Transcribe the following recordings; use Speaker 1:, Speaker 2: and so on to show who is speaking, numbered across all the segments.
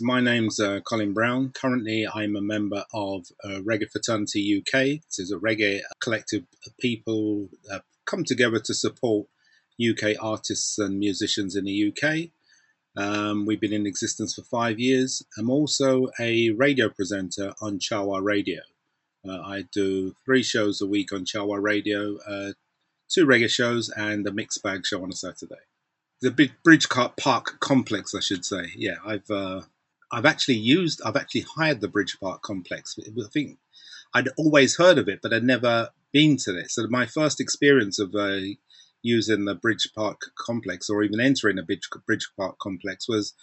Speaker 1: My name's uh, Colin Brown. Currently, I'm a member of uh, Reggae Fraternity UK. This is a reggae collective of people that come together to support UK artists and musicians in the UK. Um, we've been in existence for five years. I'm also a radio presenter on Chawa Radio. Uh, I do three shows a week on Chawa Radio, uh, two reggae shows, and a mixed bag show on a Saturday. The Bridge Park complex, I should say. Yeah, I've uh, I've actually used, I've actually hired the Bridge Park complex. I think I'd always heard of it, but I'd never been to it. So my first experience of uh, using the Bridge Park complex or even entering a Bridge, Bridge Park complex was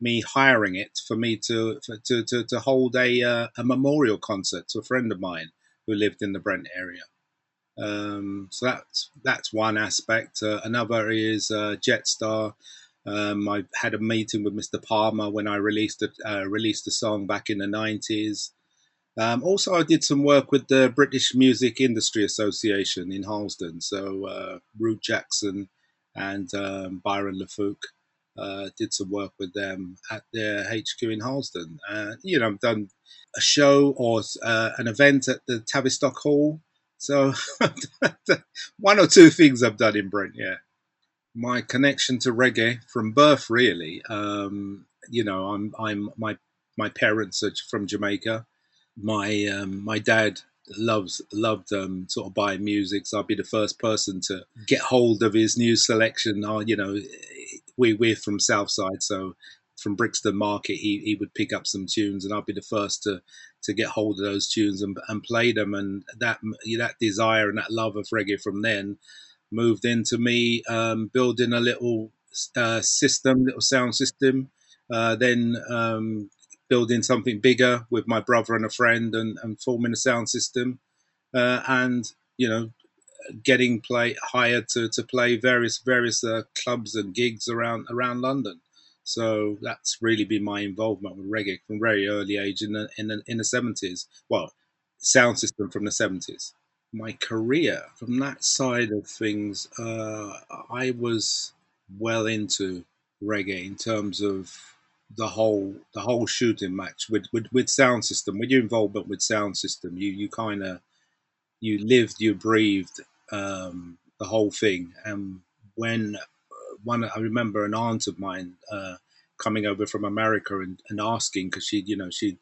Speaker 1: me hiring it for me to for, to, to, to hold a uh, a memorial concert to a friend of mine who lived in the Brent area. Um, so that's that's one aspect. Uh, another is uh, Jetstar. Um, I had a meeting with Mr. Palmer when I released a, uh, released a song back in the nineties. Um, also, I did some work with the British Music Industry Association in Harlesden. So, uh, Ruth Jackson and um, Byron LeFouque uh, did some work with them at their HQ in Harlesden. Uh, you know, I've done a show or uh, an event at the Tavistock Hall. So, one or two things I've done in Brent, yeah. My connection to reggae from birth, really. Um, you know, I'm, I'm my my parents are from Jamaica my um, my dad loves loved um, sort of buying music, so I'd be the first person to get hold of his new selection. Uh, you know, we we're from Southside, so from Brixton Market, he, he would pick up some tunes, and I'd be the first to to get hold of those tunes and, and play them. And that that desire and that love of reggae from then moved into me um, building a little uh, system, little sound system. Uh, then um, building something bigger with my brother and a friend and, and forming a sound system. Uh, and you know getting play hired to, to play various various uh, clubs and gigs around around London. So that's really been my involvement with reggae from very early age in the in the, in the 70s well sound system from the 70s my career from that side of things uh, I was well into reggae in terms of the whole the whole shooting match with, with with sound system. With your involvement with sound system you you kind of you lived you breathed um, the whole thing. And when uh, one I remember an aunt of mine uh, coming over from America and, and asking because she you know she'd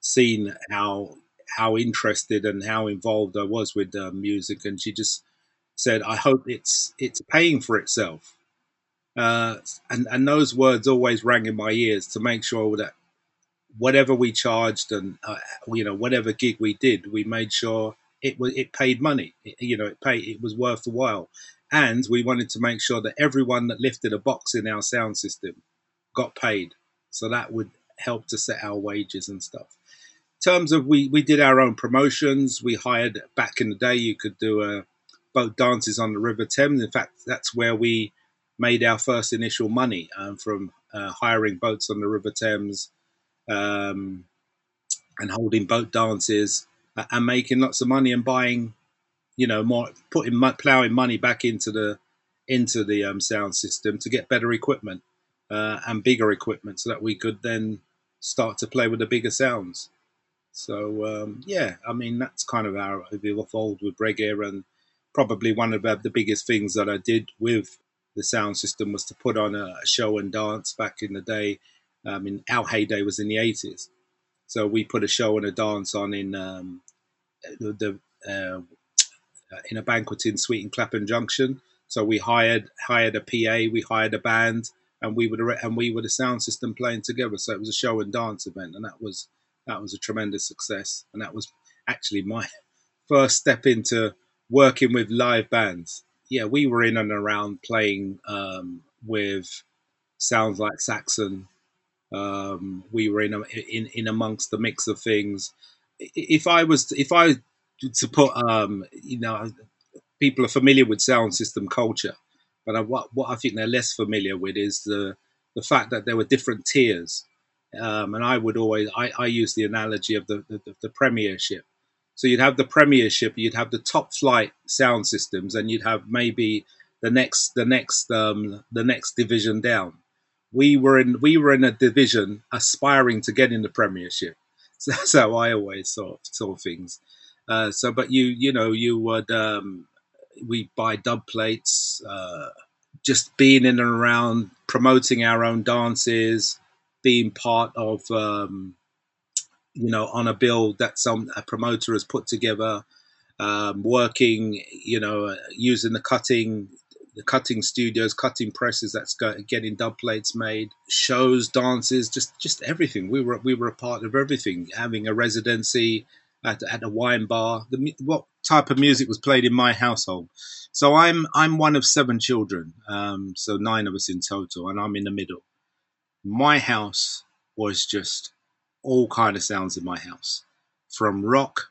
Speaker 1: seen how how interested and how involved I was with uh, music and she just said I hope it's it's paying for itself uh, and and those words always rang in my ears to make sure that whatever we charged and uh, you know whatever gig we did, we made sure it was it paid money. It, you know, it paid it was worth the while, and we wanted to make sure that everyone that lifted a box in our sound system got paid. So that would help to set our wages and stuff. Terms of we we did our own promotions. We hired back in the day. You could do a uh, boat dances on the River Thames. In fact, that's where we made our first initial money um, from uh, hiring boats on the River Thames um, and holding boat dances and making lots of money and buying, you know, more putting plowing money back into the into the um, sound system to get better equipment uh, and bigger equipment so that we could then start to play with the bigger sounds. So um, yeah, I mean that's kind of how I've evolved with reggae and probably one of the biggest things that I did with the sound system was to put on a, show and dance back in the day. Um, mean, our heyday was in the 80s. So we put a show and a dance on in um, the, the uh, in a banquet in Sweeting Clapham Junction. So we hired hired a PA, we hired a band, and we would and we were the sound system playing together. So it was a show and dance event, and that was that was a tremendous success. And that was actually my first step into working with live bands yeah, we were in and around playing um, with sounds like Saxon. Um, we were in, in in amongst the mix of things. If I was if I to put um, you know people are familiar with sound system culture, but I, what what I think they're less familiar with is the the fact that there were different tiers. Um, and I would always I, I use the analogy of the, the, the premiership. So you'd have the Premiership, you'd have the top flight sound systems, and you'd have maybe the next the next um, the next division down. we were in we were in a division aspiring to get in the Premiership. So that's how I always saw saw things. Uh, so, but you you know you would um, we buy dub plates, uh, just being in and around promoting our own dances, being part of um, you know on a bill that some a promoter has put together, um, working you know using the cutting the cutting studios, cutting presses that's getting dub plates made, shows, dances, just just everything. We were we were a part of everything. Having a residency at, at a wine bar, the, what type of music was played in my household. So I'm I'm one of seven children, um, so nine of us in total, and I'm in the middle. My house was just all kind of sounds in my house, from rock.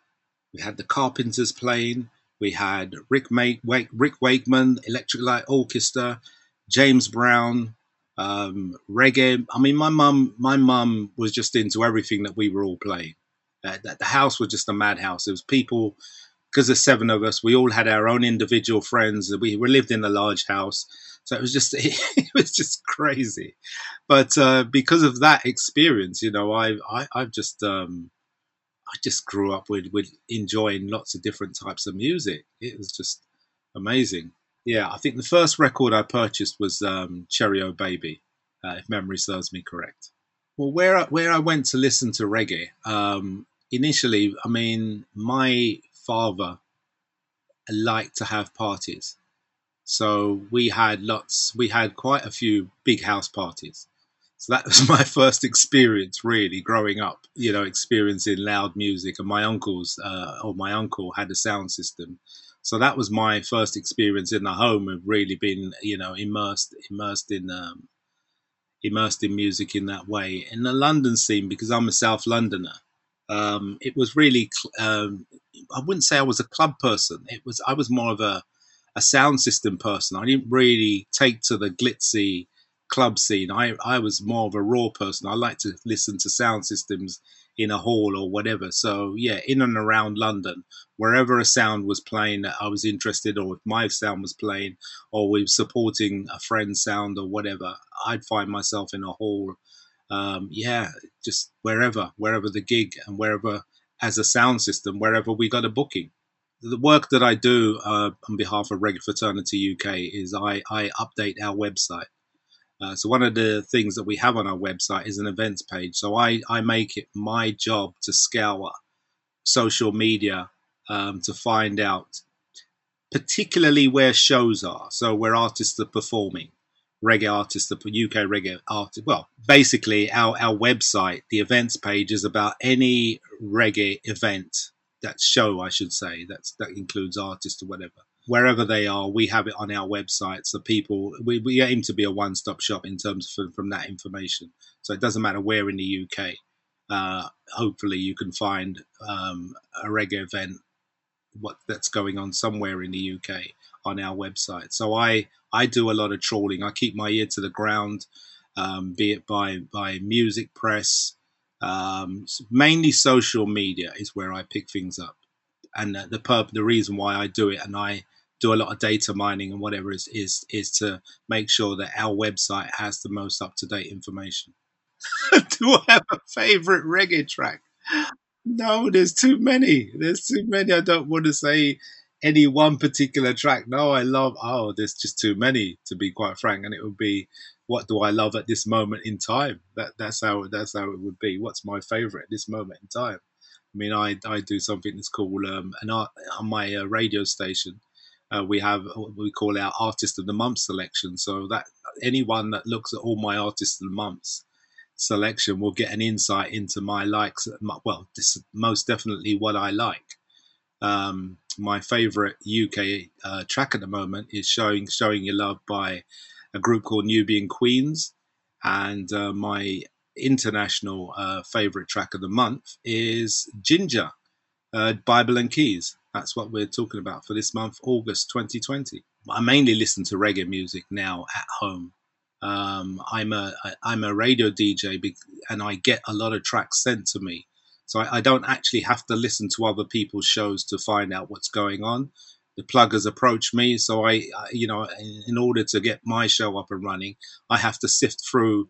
Speaker 1: We had the Carpenters playing we had Rick, Wake, Rick Wakeman, Electric Light Orchestra, James Brown, um, reggae. I mean, my mum, my mum was just into everything that we were all playing. Uh, the house was just a madhouse. It was people, because there's seven of us, we all had our own individual friends. We, we lived in a large house, so it was just it, it was just crazy. But uh, because of that experience, you know, I, I I've just um, I just grew up with with enjoying lots of different types of music. It was just amazing. Yeah, I think the first record I purchased was um, Cherry O Baby, uh, if memory serves me correct. Well, where I, where I went to listen to reggae um, initially, I mean, my father liked to have parties, so we had lots. We had quite a few big house parties. So that was my first experience, really, growing up. You know, experiencing loud music, and my uncles uh, or my uncle had a sound system. So that was my first experience in the home of really being, you know, immersed, immersed in, um, immersed in music in that way. In the London scene, because I'm a South Londoner, um, it was really. Um, I wouldn't say I was a club person. It was. I was more of a a sound system person. I didn't really take to the glitzy club scene. I, I was more of a raw person. I like to listen to sound systems in a hall or whatever. So yeah, in and around London, wherever a sound was playing that I was interested, or if my sound was playing, or we were supporting a friend's sound or whatever, I'd find myself in a hall. Um, yeah, just wherever, wherever the gig and wherever as a sound system, wherever we got a booking. The work that I do uh, on behalf of Reggae Fraternity UK is I, I update our website. Uh, so one of the things that we have on our website is an events page. So I, I make it my job to scour social media um, to find out particularly where shows are. So where artists are performing, reggae artists, the UK reggae artists. Well, basically our, our website, the events page is about any reggae event, that show I should say, that's, that includes artists or whatever wherever they are, we have it on our website. So people, we, we aim to be a one-stop shop in terms of from that information. So it doesn't matter where in the UK. Uh, hopefully, you can find um, a reggae event what that's going on somewhere in the UK on our website. So I I do a lot of trawling. I keep my ear to the ground, um, be it by by music press, um, mainly social media is where I pick things up and the purpose, the reason why I do it, and I do a lot of data mining and whatever is is is to make sure that our website has the most up to date information. do I have a favorite reggae track? No, there's too many. There's too many. I don't want to say any one particular track. No, I love. Oh, there's just too many to be quite frank, and it would be what do I love at this moment in time? That that's how that's how it would be. What's my favorite at this moment in time? I mean, I I do something that's called um, an art on my uh, radio station uh, we have what we call our artist of the month selection. So that anyone that looks at all my artist of the months selection will get an insight into my likes. Well, this most definitely what I like. Um, my favorite UK uh, track at the moment is "Showing Showing Your Love" by a group called Nubian Queens, and uh, my international uh, favorite track of the month is "Ginger" uh, Bible and Keys. That's what we're talking about for this month, August 2020. I mainly listen to reggae music now at home. Um, I'm a I'm a radio DJ and I get a lot of tracks sent to me, so I, I, don't actually have to listen to other people's shows to find out what's going on. The pluggers approach me. So I, I, you know, in order to get my show up and running, I have to sift through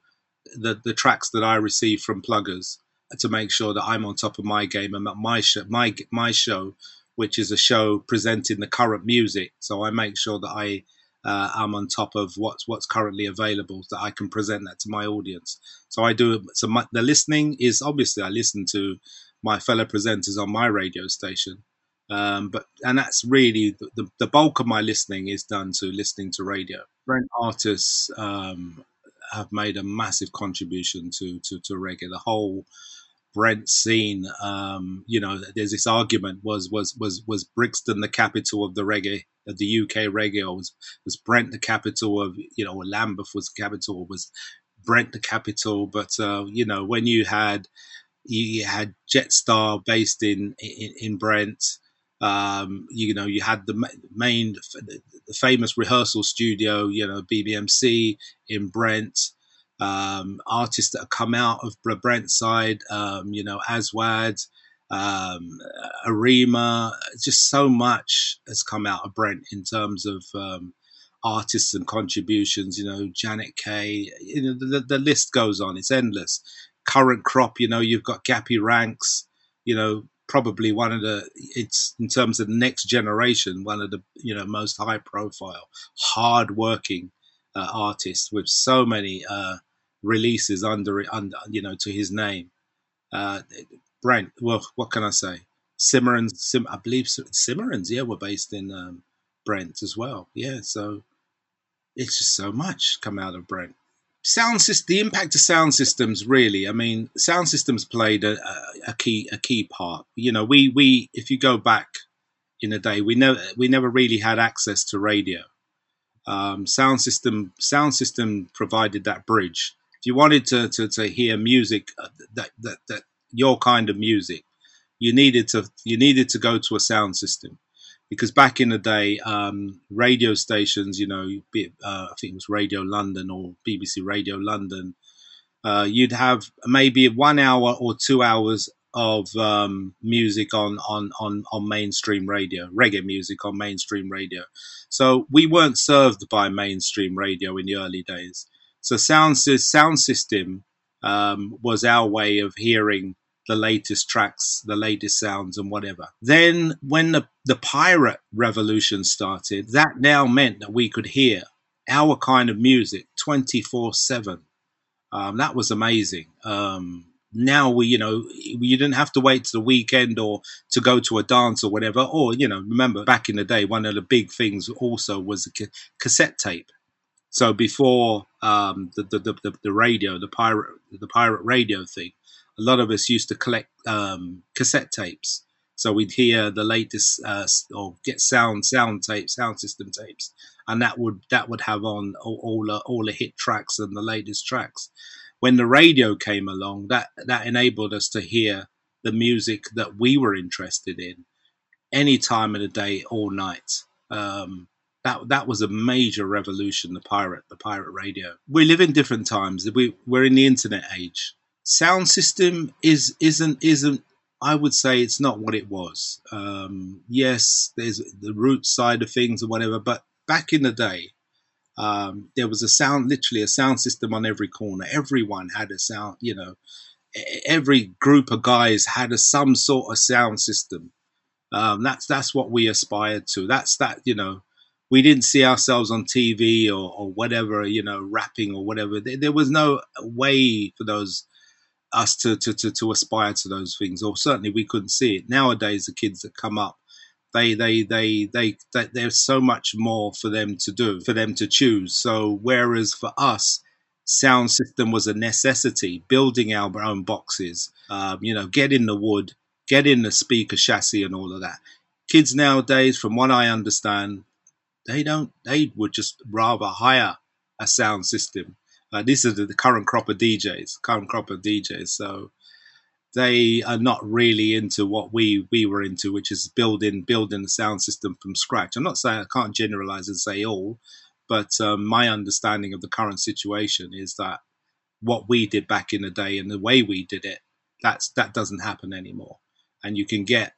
Speaker 1: the the tracks that I receive from pluggers to make sure that I'm on top of my game and that my show, my my show, which is a show presenting the current music. So I make sure that I uh, am on top of what's what's currently available that I can present that to my audience. So I do. So my, the listening is obviously I listen to my fellow presenters on my radio station, um, but and that's really the, the bulk of my listening is done to listening to radio. Brent artists um, have made a massive contribution to to, to reggae. The whole Brent scene. Um, you know, there's this argument: was was was was Brixton the capital of the reggae, of the UK reggae, or was was Brent the capital of you know, or Lambeth was the capital, or was Brent the capital? But uh, you know, when you had you had Jetstar based in in, in Brent. Um, you know, you had the main, the famous rehearsal studio, you know, BBMC in Brent um, artists that have come out of Brent side, um, you know, Aswad, um, Arima, just so much has come out of Brent in terms of um, artists and contributions, you know, Janet Kay, you know, the, the list goes on, it's endless. Current crop, you know, you've got Gappy Ranks, you know, probably one of the it's in terms of the next generation one of the you know most high profile hard working uh, artist with so many uh, releases under under you know, to his name. Uh, Brent, well, what can I say? Cimarrons, Sim, I believe Cimarrons, yeah, were based in um, Brent as well. Yeah, so it's just so much come out of Brent. Sound system, the impact of sound systems, really. I mean, sound systems played a, a, key a key part. You know, we we if you go back in a day, we never we never really had access to radio um, sound system sound system provided that bridge. If you wanted to to, to hear music uh, that, that that your kind of music, you needed to you needed to go to a sound system because back in the day, um, radio stations, you know, uh, I think it was Radio London or BBC Radio London, uh, you'd have maybe one hour or two hours of um, music on, on, on, on mainstream radio, reggae music on mainstream radio. So we weren't served by mainstream radio in the early days. So sound, sound system um, was our way of hearing the latest tracks, the latest sounds, and whatever. Then, when the, the pirate revolution started, that now meant that we could hear our kind of music 24 7. Um, that was amazing. Um, now we you know you didn't have to wait to the weekend or to go to a dance or whatever or you know remember back in the day one of the big things also was a ca- cassette tape so before um, the, the, the, the radio the pirate the pirate radio thing a lot of us used to collect um, cassette tapes so we'd hear the latest uh, or get sound sound tapes sound system tapes and that would that would have on all, all, the, all the hit tracks and the latest tracks when the radio came along, that that enabled us to hear the music that we were interested in any time of the day, all night. Um, that that was a major revolution. The pirate, the pirate radio. We live in different times. We we're in the internet age. Sound system is isn't isn't. I would say it's not what it was. Um, yes, there's the root side of things or whatever, but back in the day, um, there was a sound, literally a sound system on every corner. Everyone had a sound, you know, every group of guys had a some sort of sound system. Um, that's that's what we aspired to. That's that, you know, we didn't see ourselves on TV or, or whatever, you know, rapping or whatever. There, there, was no way for those us to, to, to, to aspire to those things, or certainly we couldn't see it. Nowadays, the kids that come up, they, they, they, they, they, there's so much more for them to do, for them to choose. So, whereas for us, sound system was a necessity, building our own boxes, um, you know, getting the wood, getting the speaker chassis and all of that. Kids nowadays, from what I understand, they don't, they would just rather hire a sound system. Uh, this is the current crop of DJs, current crop of DJs. So, they are not really into what we we were into, which is building building the sound system from scratch. I'm not saying I can't generalize and say all, but um, my understanding of the current situation is that what we did back in the day and the way we did it, that's that doesn't happen anymore. And you can get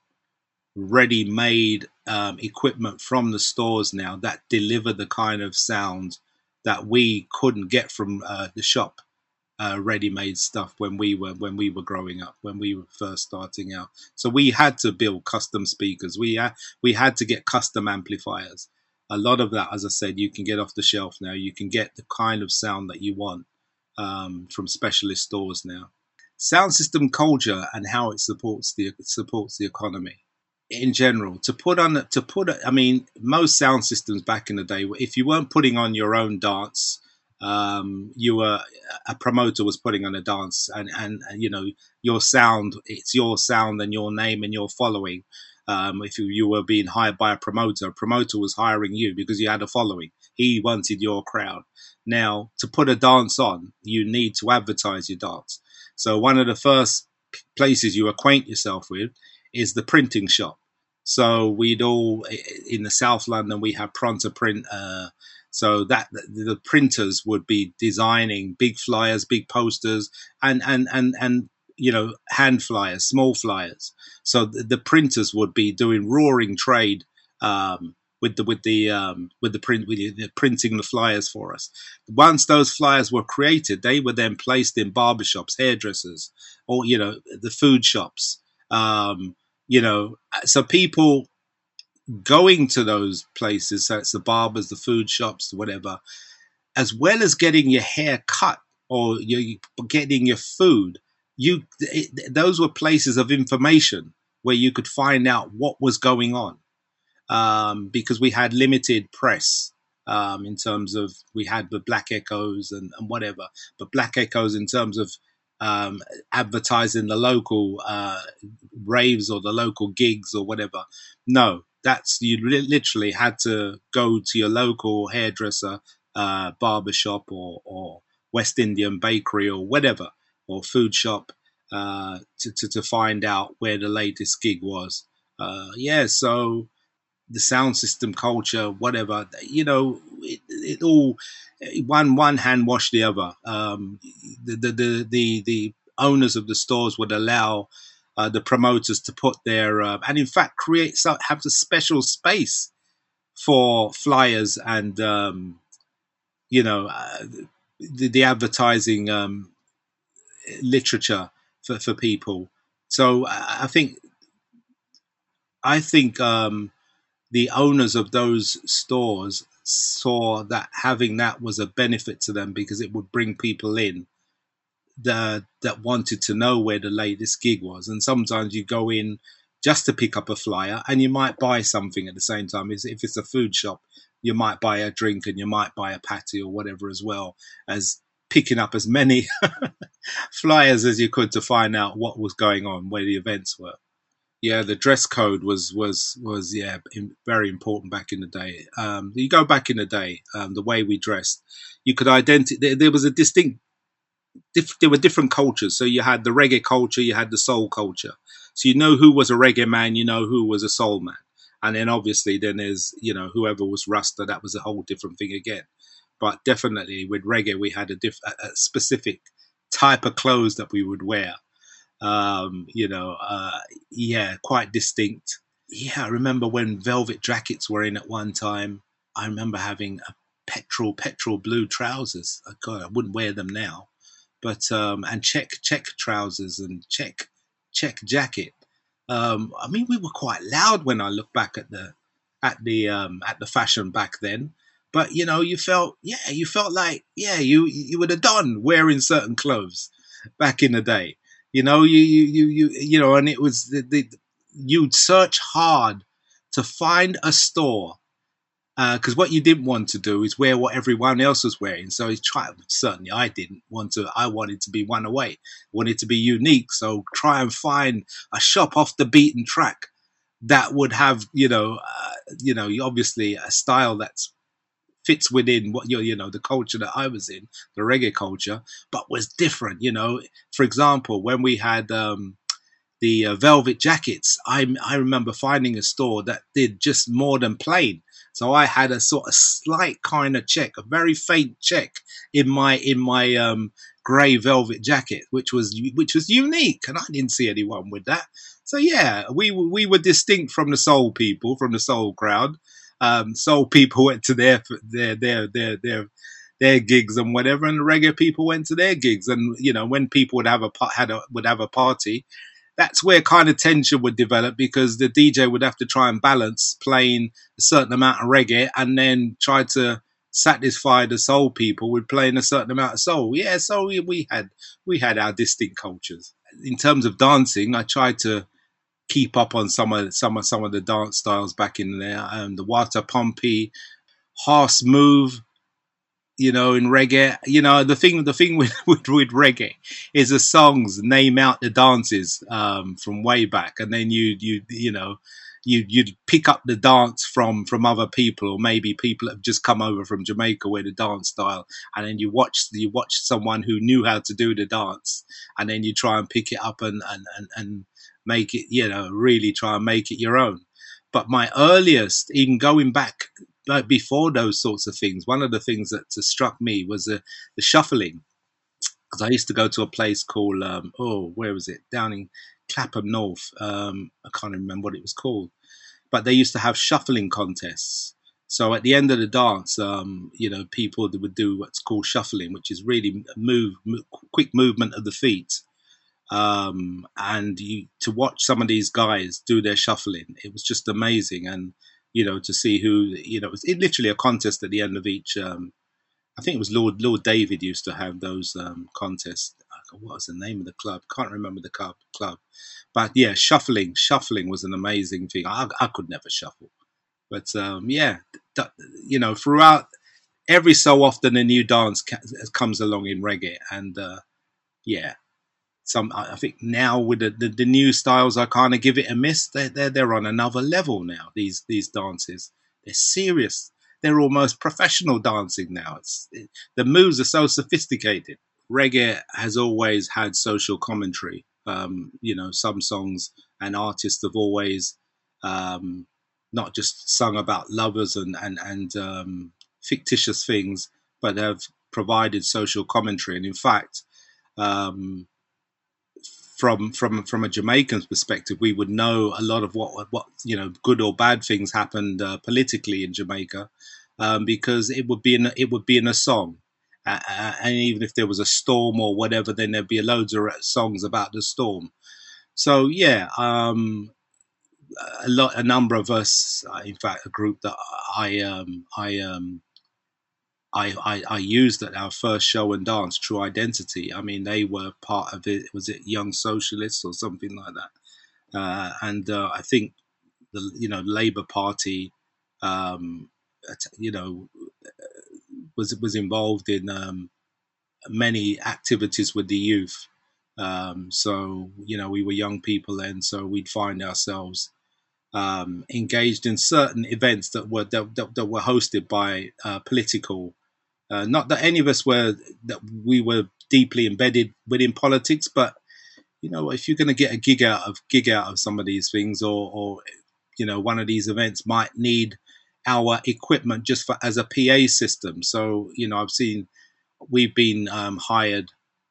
Speaker 1: ready-made um, equipment from the stores now that deliver the kind of sound that we couldn't get from uh, the shop uh, ready-made stuff when we were when we were growing up when we were first starting out. So we had to build custom speakers. We had we had to get custom amplifiers. A lot of that as i said you can get off the shelf now. You can get the kind of sound that you want um, from specialist stores now. Sound system culture and how it supports the supports the economy in general to put on to put i mean most sound systems back in the day if you weren't putting on your own dance um, you were a promoter was putting on a dance and, and, you know your sound it's your sound and your name and your following. Um, if you, you were being hired by a promoter a promoter was hiring you because you had a following. He wanted your crowd. Now to put a dance on you need to advertise your dance. So one of the first places you acquaint yourself with is the printing shop so we'd all in the south london we have pronto print uh, so that the printers would be designing big flyers, big posters, and and and and you know hand flyers, small flyers. So the, the printers would be doing roaring trade um, with the with the um, with the print with the, printing the flyers for us. Once those flyers were created, they were then placed in barbershops, hairdressers, or you know the food shops. Um, you know, so people going to those places, so it's the barbers, the food shops, whatever, as well as getting your hair cut or you getting your food, you it, those were places of information where you could find out what was going on um, because we had limited press um, in terms of we had the Black Echoes and, and whatever, but Black Echoes in terms of um, advertising the local uh, raves or the local gigs or whatever. No, that's you literally had to go to your local hairdresser, uh, barber shop, or, or West Indian bakery, or whatever, or food shop uh, to, to, to find out where the latest gig was. Uh, yeah, so the sound system culture, whatever, you know, it, it all one one hand wash the other. Um, the, the the the the owners of the stores would allow uh, the promoters to put their uh, and in fact create some, have a special space for flyers and um, you know uh, the, the, advertising um, literature for, for people. So I think I think um, the owners of those stores saw that having that was a benefit to them because it would bring people in that that wanted to know where the latest gig was. And sometimes you go in just to pick up a flyer, and you might buy something at the same time. If it's a food shop, you might buy a drink and you might buy a patty or whatever as well as picking up as many flyers as you could to find out what was going on, where the events were. Yeah, the dress code was was was yeah very important back in the day. Um, you go back in the day, um, the way we dressed, you could identify. There, there was a distinct diff- there were different cultures. So you had the reggae culture, you had the soul culture. So you know who was a reggae man, you know who was a soul man, and then obviously then there's you know whoever was Rasta, that was a whole different thing again. But definitely with reggae, we had a, diff- a specific type of clothes that we would wear. Um, you know, uh, yeah, quite distinct. Yeah, I remember when velvet jackets were in at one time. I remember having a petrol petrol blue trousers. Oh, God, I wouldn't wear them now but um, and check check trousers and check check jacket. Um, I mean, we were quite loud when I look back at the at the um, at the fashion back then. But you know, you felt yeah, you felt like yeah, you you would have done wearing certain clothes back in the day. You know, you you you you, you know, and it was the, the you'd search hard to find a store because uh, what you didn't want to do is wear what everyone else was wearing. So trying. Certainly, I didn't want to. I wanted to be one away. Wanted to be unique. So try and find a shop off the beaten track that would have, you know, uh, you know, obviously a style that's fits within what you you know the culture that I was in, the reggae culture, but was different. You know, for example, when we had. Um, the uh, velvet jackets. I I remember finding a store that did just more than plain. So I had a sort of slight kind of check, a very faint check in my in my um, grey velvet jacket, which was which was unique, and I didn't see anyone with that. So yeah, we we were distinct from the soul people, from the soul crowd. Um, soul people went to their their their their their their gigs and whatever, and the reggae people went to their gigs. And you know, when people would have a had a would have a party, that's where kind of tension would develop because the DJ would have to try and balance playing a certain amount of reggae and then try to satisfy the soul people with playing a certain amount of soul. Yeah, so we, we had we had our distinct cultures. In terms of dancing, I tried to keep up on some of some of some of the dance styles back in there. Um, the Wata Pumpy, Horse Move, you know, in reggae. You know, the thing the thing with, with, with reggae is the songs name out the dances um, from way back, and then you you you know you you'd pick up the dance from from other people, or maybe people have just come over from Jamaica with the dance style, and then you watch you watch someone who knew how to do the dance, and then you try and pick it up and and and, and make it, you know, really try and make it your own. But my earliest, even going back but before those sorts of things, one of the things that struck me was the, the shuffling. Because I used to go to a place called, um, oh, where was it? Down in Clapham North. Um, I can't remember what it was called. But they used to have shuffling contests. So at the end of the dance, um, you know, people would do what's called shuffling, which is really move, move quick movement of the feet. Um, and you to watch some of these guys do their shuffling, it was just amazing. And you know, to see who, you know, it was literally a contest at the end of each. Um, I think it was Lord Lord David used to have those um, contests. What was the name of the club? Can't remember the club. Club, but yeah, shuffling. Shuffling was an amazing thing. I, I could never shuffle, but um, yeah, you know, throughout every so often a new dance comes along in reggae, and uh, yeah, some I think now with the, the, the new styles, I kind of give it a miss. They're, they're they're on another level now. These these dances, they're serious. They're almost professional dancing now. It's it, the moves are so sophisticated. Reggae has always had social commentary. Um, you know, some songs and artists have always um, not just sung about lovers and and and um, fictitious things, but have provided social commentary. And in fact, um, from from from a Jamaican's perspective, we would know a lot of what what you know good or bad things happened uh, politically in Jamaica um, because it would be in it would be in a song, uh, and even if there was a storm or whatever, then there'd be loads of songs about the storm. So yeah, um, a lot a number of us, uh, in fact, a group that I um, I um, I, I, I, used at our first show and dance, True Identity. I mean, they were part of it. Was it Young Socialists or something like that? Uh, and uh, I think the you know Labour Party, um, you know, was was involved in um, many activities with the youth. Um, so you know, we were young people then, so we'd find ourselves um, engaged in certain events that were that, that, that were hosted by uh, political. Uh, not that any of us were that we were deeply embedded within politics, but you know, if you're going to get a gig out of gig out of some of these things, or, or you know, one of these events might need our equipment just for as a PA system. So you know, I've seen we've been um, hired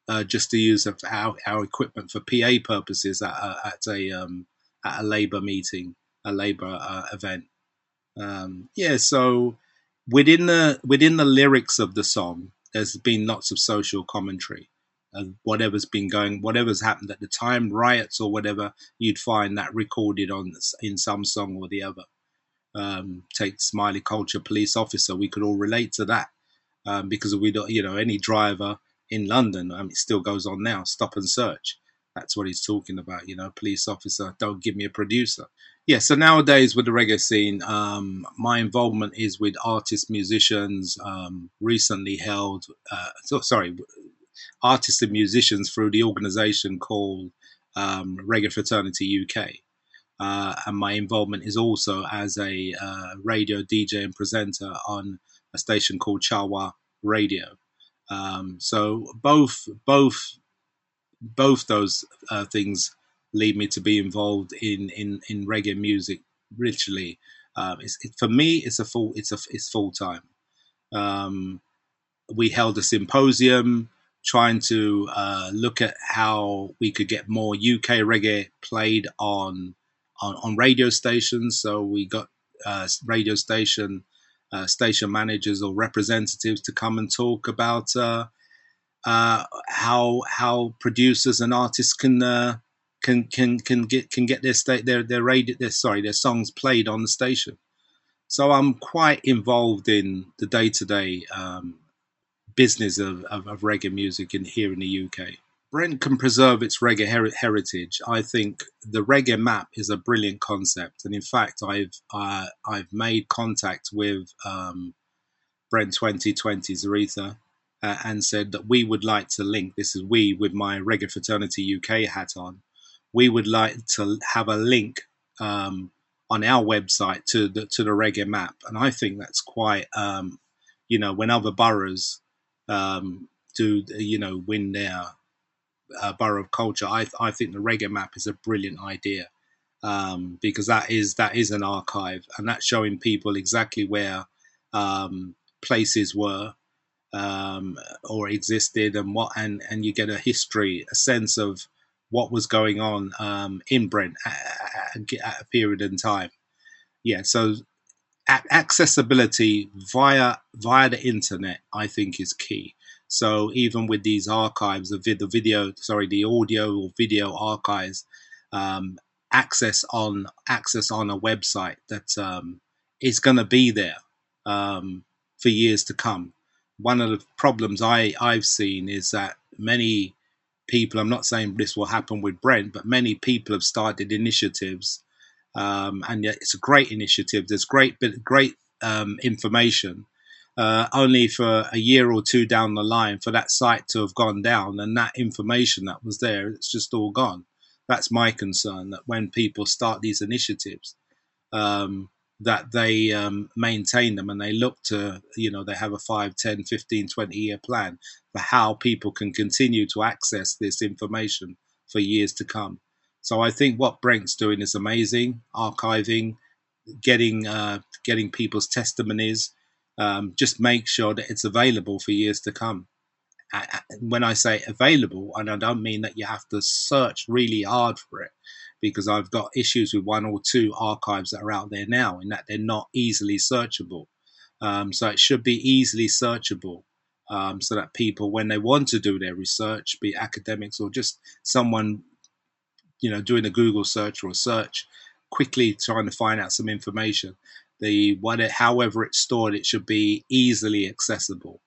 Speaker 1: uh, just to use our, our equipment for PA purposes at, at a um, at a Labour meeting a Labour uh, event. Um, yeah, so within the within the lyrics of the song, there's been lots of social commentary. of whatever's been going, whatever's happened at the time, riots or whatever, you'd find that recorded on in some song or the other. Um, take Smiley Culture police officer, we could all relate to that um, because we don't, you know, any driver in London, mean, it still goes on now. Stop and search. That's what he's talking about, you know, police officer, don't give me a producer. Yeah, so nowadays with the reggae scene, um, my involvement is with artists, musicians, um, recently held, uh, so, sorry, artists and musicians through the organization called um, Reggae Fraternity UK. Uh, and my involvement is also as a uh, radio DJ and presenter on a station called Chawa Radio. Um, so both both both those uh, things lead me to be involved in in in reggae music. Literally, um, it's, it, for me, it's a full it's a it's full time. Um, we held a symposium trying to uh, look at how we could get more UK reggae played on on, on radio stations. So we got uh, radio station uh, station managers or representatives to come and talk about uh, uh, how how producers and artists can uh, can can can get can get their state their their radio their sorry their songs played on the station. So I'm quite involved in the day to day business of, of, of, reggae music in here in the UK. Brent can preserve its reggae her- heritage. I think the reggae map is a brilliant concept, and in fact, I've uh, I've made contact with um, Brent 2020 Zaretha uh, and said that we would like to link. This is we with my Reggae Fraternity UK hat on. We would like to have a link um, on our website to the to the reggae map, and I think that's quite um, you know when other boroughs um, to you know win their uh, borough of culture. I I think the reggae map is a brilliant idea um, because that is that is an archive and that's showing people exactly where um, places were um, or existed and what and and you get a history, a sense of what was going on um, in Brent at, at, a period in time. Yeah, so accessibility via via the internet, I think, is key. So even with these archives, the, the video, sorry, the audio or video archives, um, access on access on a website that um, is going to be there um, for years to come. One of the problems I I've seen is that many people. I'm not saying this will happen with Brent, but many people have started initiatives um, and it's a great initiative. There's great, great um, information. Uh, only for a year or two down the line for that site to have gone down and that information that was there, it's just all gone. That's my concern that when people start these initiatives, um, that they um, maintain them and they look to, you know, they have a 5, 10, 15, 20 year plan for how people can continue to access this information for years to come. So I think what Brent's doing is amazing, archiving, getting uh, getting people's testimonies. Um, just make sure that it's available for years to come. When I say available, and I don't mean that you have to search really hard for it, because I've got issues with one or two archives that are out there now, in that they're not easily searchable. Um, so it should be easily searchable. Um, so that people, when they want to do their research, be academics or just someone you know doing a Google search or a search, quickly trying to find out some information. The what however it's stored, it should be easily accessible.